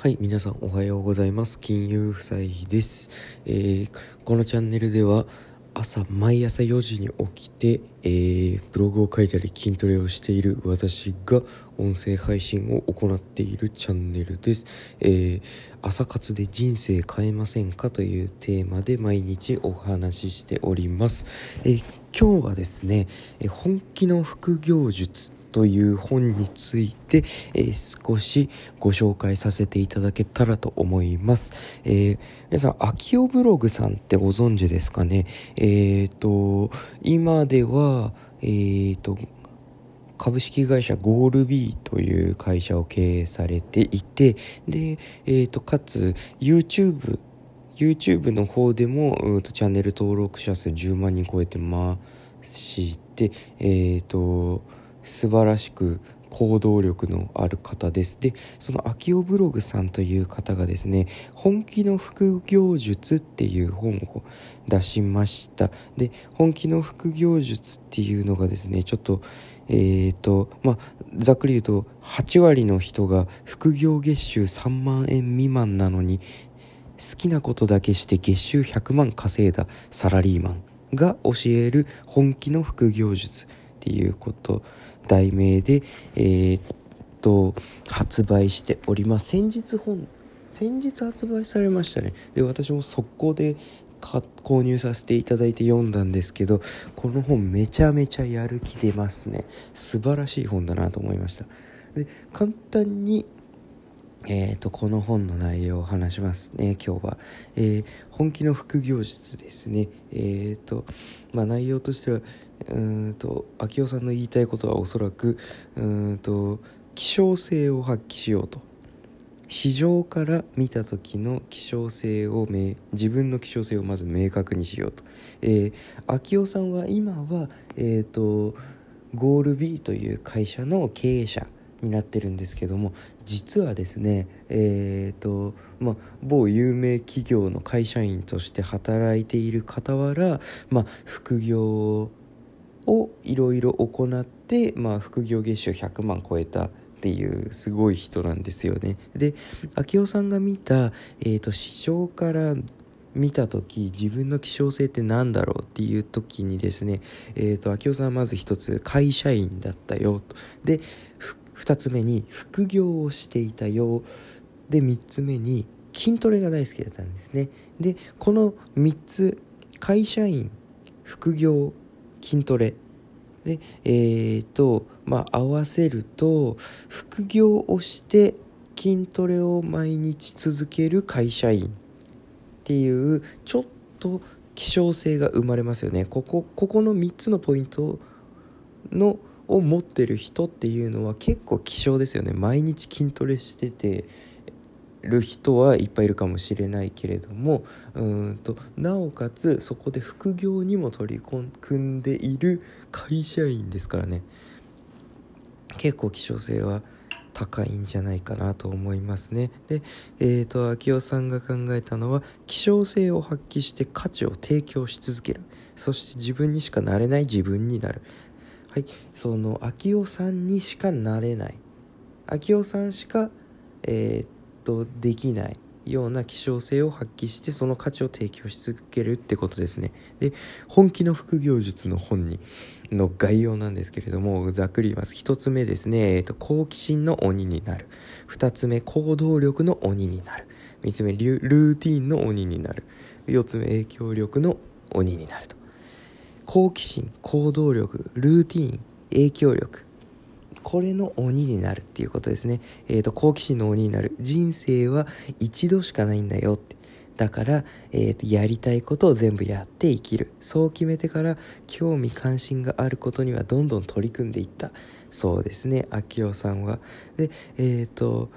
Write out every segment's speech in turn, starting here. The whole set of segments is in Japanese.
はい、皆さんおはようございます。金融夫妻です。えーこのチャンネルでは朝毎朝4時に起きて、えーブログを書いたり筋トレをしている私が音声配信を行っているチャンネルです。えー朝活で人生変えませんかというテーマで毎日お話ししております。えー今日はですね、え本気の副業術という本について、えー少しご紹介させていただけたらと思います。えー皆さん、秋代ブログさんってご存知ですかね？えっ、と、今では、えっ、と、株式会社ゴールビーという会社を経営されていて、で、えっ、と、かつ YouTube、YouTube の方でも、うんとチャンネル登録者数10万人超えてまして、えっ、と、素晴らしく行動力のある方です。で、その秋代ブログさんという方がですね、本気の副業術っていう本を出しました。で、本気の副業術っていうのがですね、ちょっと、えーと、まあ、ざっくり言うと、8割の人が副業月収3万円未満なのに、好きなことだけして月収100万稼いだサラリーマンが教える本気の副業術っていうこと題名でえーっと発売しております。先日本先日発売されましたね。で私も速攻で購入させていただいて読んだんですけどこの本めちゃめちゃやる気出ますね。素晴らしい本だなと思いました。で簡単にえー、とこの本の内容を話します。ね今日は、えー本気の副業術ですね。えー、とまあ内容としてはうんと秋夫さんの言いたいことはおそらくうんと希少性を発揮しようと。市場から見た時の希少性を明自分の希少性をまず明確にしようと、えー、秋夫さんは今はえっ、とゴール B という会社の経営者になってるんですけども実はですねえっ、とまあ某有名企業の会社員として働いている傍らまあ副業をいろいろ行って、まあ、副業月収100万超えたっていうすごい人なんですよね。で明夫さんが見た、えー、と市場から見た時自分の希少性って何だろうっていう時にですねえっ、と明夫さんはまず一つ会社員だったよとでふ二つ目に副業をしていたよう。で三つ目に筋トレが大好きだったんですね。でこの三つ会社員副業筋トレ。でえー、とまあ合わせると副業をして筋トレを毎日続ける会社員っていうちょっと希少性が生まれますよね。ここここの3つのポイントのを持ってる人っていうのは結構希少ですよね。毎日筋トレしててる人はいっぱいいるかもしれないけれどもうんとなおかつそこで副業にも取り組んでいる会社員ですからね。結構希少性は高いんじゃないかなと思いますね。でえー、と秋夫さんが考えたのは希少性を発揮して価値を提供し続ける。そして自分にしかなれない自分になる。はい。その秋夫さんにしかなれない。秋夫さんしかえーっとできないような希少性を発揮してその価値を提供し続けるってことですね。で本気の副業術の本にの概要なんですけれどもざっくり言います。一つ目ですね、えーっと好奇心の鬼になる。二つ目行動力の鬼になる。三つ目ルーティンの鬼になる。四つ目影響力の鬼になると。好奇心行動力ルーティン影響力これの鬼になるっていうことですね。えっ、と、好奇心の鬼になる。人生は一度しかないんだよって。だから、えーと、やりたいことを全部やって生きる。そう決めてから、興味関心があることにはどんどん取り組んでいった。そうですね、秋夫さんは。で、えっ、と、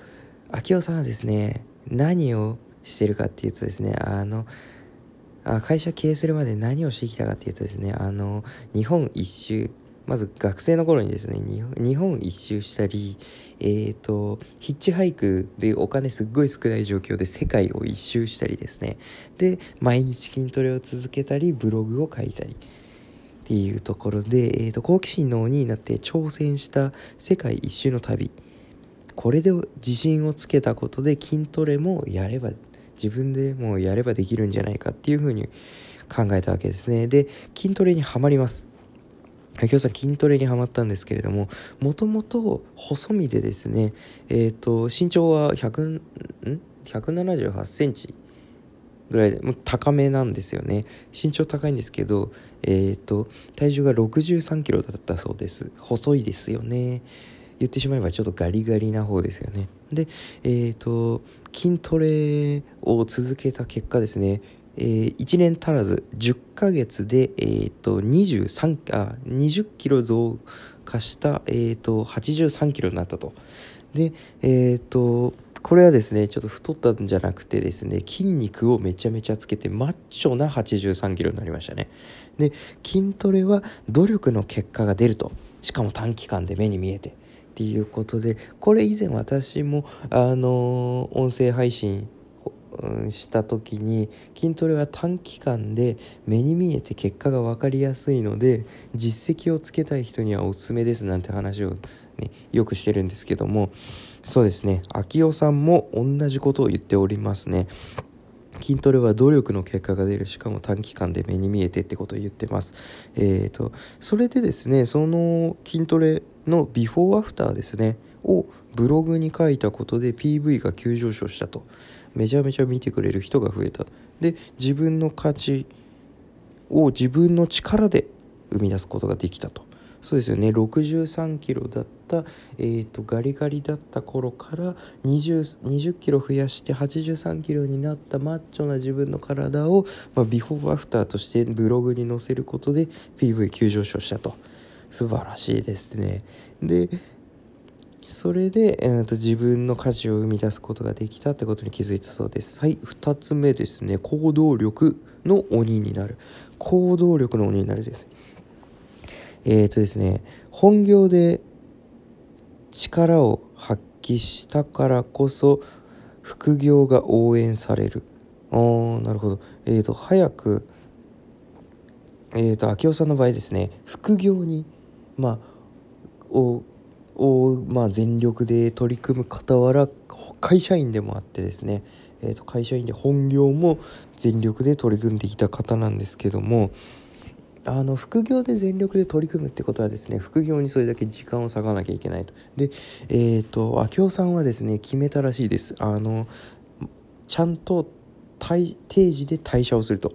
秋夫さんはですね、何をしてるかっていうとですね、あの、あ会社経営するまで何をしてきたかっていうとですね、あの、日本一周、まず学生の頃にですね日本一周したりえー、とヒッチハイクでお金すっごい少ない状況で世界を一周したりですね。で毎日筋トレを続けたりブログを書いたりっていうところで、えー、と好奇心の鬼になって挑戦した世界一周の旅。これで自信をつけたことで筋トレもやれば自分でもうやればできるんじゃないかっていうふうに考えたわけですね。で筋トレにはまります。今日さん筋トレにはまったんですけれどももともと細身でですねえっ、ー、と身長は100ん？178センチぐらいでもう高めなんですよね。身長高いんですけどえっ、ー、と体重が63キロだったそうです。細いですよね。言ってしまえばちょっとガリガリな方ですよね。でえっ、ー、と筋トレを続けた結果ですねえー、1年足らず10ヶ月で、えーと、23あ20キロ増加した、えーと、83キロになったと。で、えーとこれはですねちょっと太ったんじゃなくてですね筋肉をめちゃめちゃつけてマッチョな83キロになりましたね。で筋トレは努力の結果が出ると。しかも短期間で目に見えて。っていうことでこれ以前私もあの、音声配信した時に筋トレは短期間で目に見えて結果が分かりやすいので実績をつけたい人にはおすすめですなんて話を、ね、よくしてるんですけどもそうですね秋代さんも同じことを言っておりますね。筋トレは努力の結果が出る。しかも短期間で目に見えてってことを言ってます。えーと、それでですねその筋トレのビフォーアフターですねをブログに書いたことで PV が急上昇したと。めちゃめちゃ見てくれる人が増えた。で自分の価値を自分の力で生み出すことができたと。そうですよね。63キロだった、えーと、ガリガリだった頃から 20, 20キロ増やして83キロになったマッチョな自分の体を、まあ、ビフォーアフターとしてブログに載せることで PV 急上昇したと。素晴らしいですね。でそれで、えーと、自分の価値を生み出すことができたってことに気づいたそうです。はい2つ目ですね。行動力の鬼になる。行動力の鬼になるです。えっ、ー、とですね本業で力を発揮したからこそ副業が応援される。あーなるほど。えっ、ー、と早くえっ、ー、と明夫さんの場合ですね副業にまあをを、まあ、全力で取り組む傍ら会社員でもあってですね、えー、と会社員で本業も全力で取り組んでいた方なんですけどもあの副業で全力で取り組むってことはですね副業にそれだけ時間を割かなきゃいけないと。でえっ、ー、と明夫さんはですね決めたらしいです。あのちゃんと定時で退社をすると。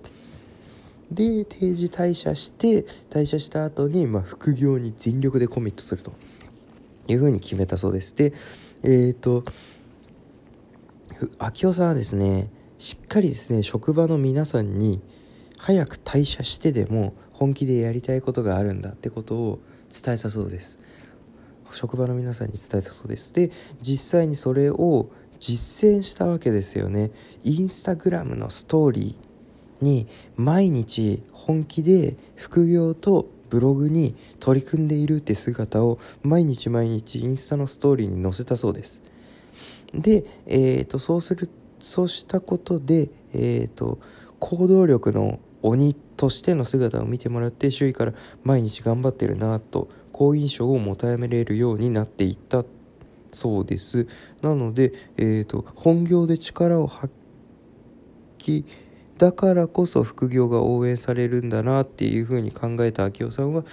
で定時退社して退社した後にまあ、副業に全力でコミットすると。いうふうに決めたそうです。でえっ、ー、と明夫さんはですねしっかりですね職場の皆さんに早く退社してでも本気でやりたいことがあるんだってことを伝えたそうです。職場の皆さんに伝えたそうです。で実際にそれを実践したわけですよね。インスタグラムのストーリーに毎日本気で副業とブログに取り組んでいるって姿を毎日毎日インスタのストーリーに載せたそうです。で、えーと、そうするそうしたことで、えーと行動力の鬼としての姿を見てもらって周囲から毎日頑張ってるなと好印象を求めれるようになっていったそうですなので、えーと、本業で力を発揮だからこそ副業が応援されるんだなっていうふうに考えた明夫さんは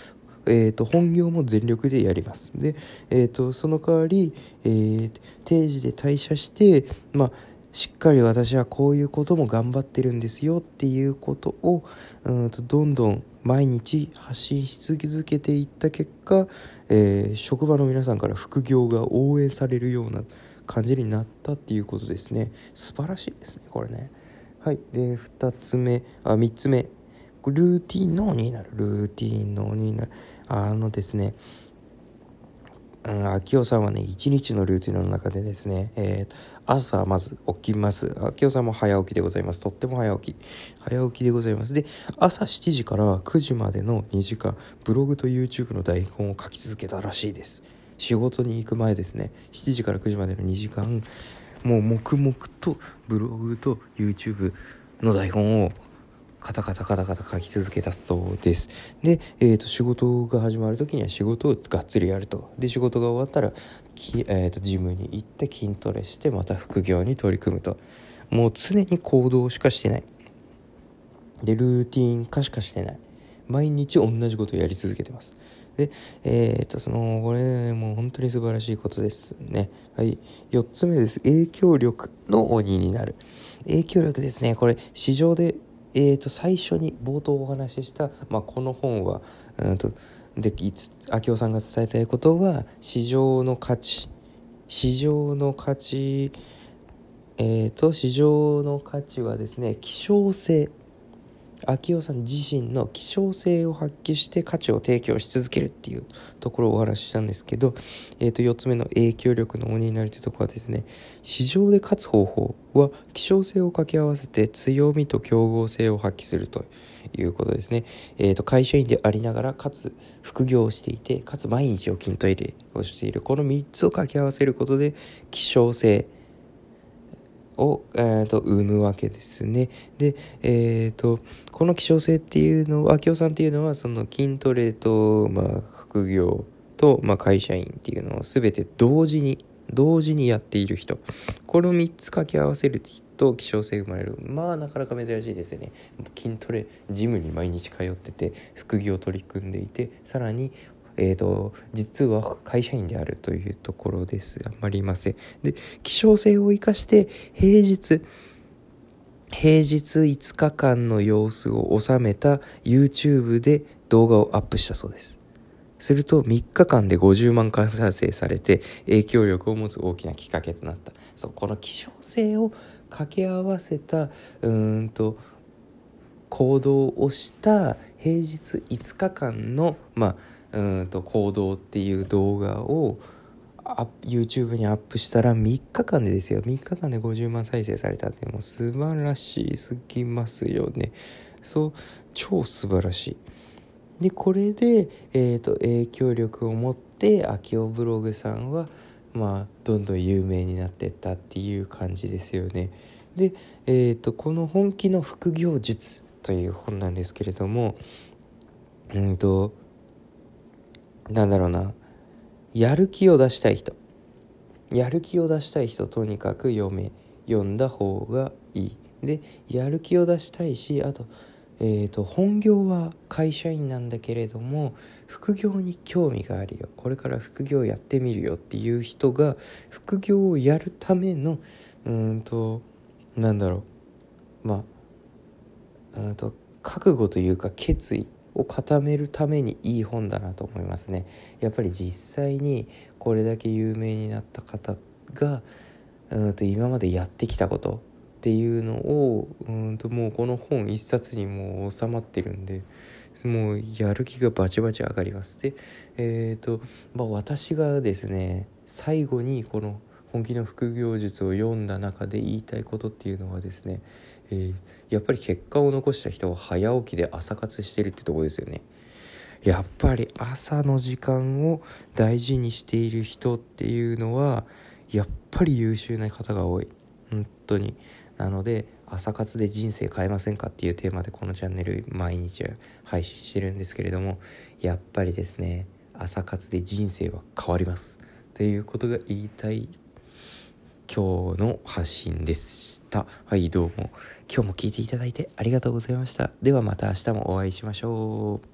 えーと、本業も全力でやります。で、えーと、その代わり、えー、定時で退社して、まあ、しっかり私はこういうことも頑張ってるんですよっていうことをうんとどんどん毎日発信し続けていった結果、えー、職場の皆さんから副業が応援されるような感じになったっていうことですね。素晴らしいですねこれね。はい。で2つ目あ3つ目。ルーティンの鬼になる。ルーティンの鬼になる。あのですね、秋代さんはね一日のルーティンの中でですね、えー、朝まず起きます。秋代さんも早起きでございます。とっても早起き。早起きでございます。で朝7時から9時までの2時間ブログと YouTube の台本を書き続けたらしいです。仕事に行く前ですね。7時から9時までの2時間もう黙々とブログと YouTube の台本をカタカタカタカタ書き続けたそうですで、えー、と仕事が始まる時には仕事をがっつりやるとで仕事が終わったらき、えー、とジムに行って筋トレしてまた副業に取り組むともう常に行動しかしてないでルーティン化しかしてない毎日同じことをやり続けてますで、えー、っと、その、これ、ね、もう本当に素晴らしいことですね。はい。4つ目です。影響力の鬼になる。影響力ですね。これ、市場で、えー、と、最初に冒頭お話しした、まあ、この本は、うんと、で、明夫さんが伝えたいことは、市場の価値、市場の価値、えーと、市場の価値はですね希少性。秋夫さん自身の希少性を発揮して価値を提供し続けるっていうところをお話ししたんですけど、えー、と4つ目の影響力の鬼になるというとこはですね市場で勝つ方法は希少性を掛け合わせて強みと競合性を発揮するということですね、えー、と会社員でありながらかつ副業をしていてかつ毎日を筋トイレをしている。この3つを掛け合わせることで希少性を、えーと、生むわけですね。で、えーと、この希少性っていうのは明夫さんっていうのはその筋トレと、まあ、副業と、まあ、会社員っていうのを全て同時に同時にやっている人。この3つ掛け合わせると希少性生まれる。まあなかなか珍しいですよね。筋トレジムに毎日通ってて副業取り組んでいてさらにえーと、実は会社員であるというところです。あんまりいません。で希少性を生かして平日平日5日間の様子を収めた YouTube で動画をアップしたそうです。すると3日間で50万回再生されて影響力を持つ大きなきっかけとなった。そうこの希少性を掛け合わせたうんと行動をした平日5日間のまあうんと行動っていう動画を YouTube にアップしたら3日間でですよ。3日間で50万再生されたってもう素晴らしすぎますよね。そう超素晴らしい。でこれで、えーと、影響力を持って秋夫ブログさんはまあどんどん有名になってったっていう感じですよね。で、えーと、この「本気の副業術」という本なんですけれどもうんとなんだろうな。やる気を出したい人。やる気を出したい人とにかく読め読んだ方がいい。でやる気を出したいしあと,、えーと、本業は会社員なんだけれども副業に興味があるよ。これから副業やってみるよっていう人が副業をやるためのうんとなんだろう。まあうんと覚悟というか決意。を固めるためにいい本だなと思いますね。やっぱり実際にこれだけ有名になった方がうんと今までやってきたことっていうのをうんともうこの本一冊にもう収まってるんでもうやる気がバチバチ上がります。でえっ、ー、とまあ私がですね最後にこの本気の副業術を読んだ中で言いたいことっていうのはですねえー、やっぱり結果を残した人は早起きで朝活してるってとこですよね。やっぱり朝の時間を大事にしている人っていうのはやっぱり優秀な方が多い。本当に。なので朝活で人生変えませんかっていうテーマでこのチャンネル毎日配信してるんですけれどもやっぱりですね朝活で人生は変わります。ということが言いたい今日の発信でした。はい、どうも。今日も聞いていただいてありがとうございました。ではまた明日もお会いしましょう。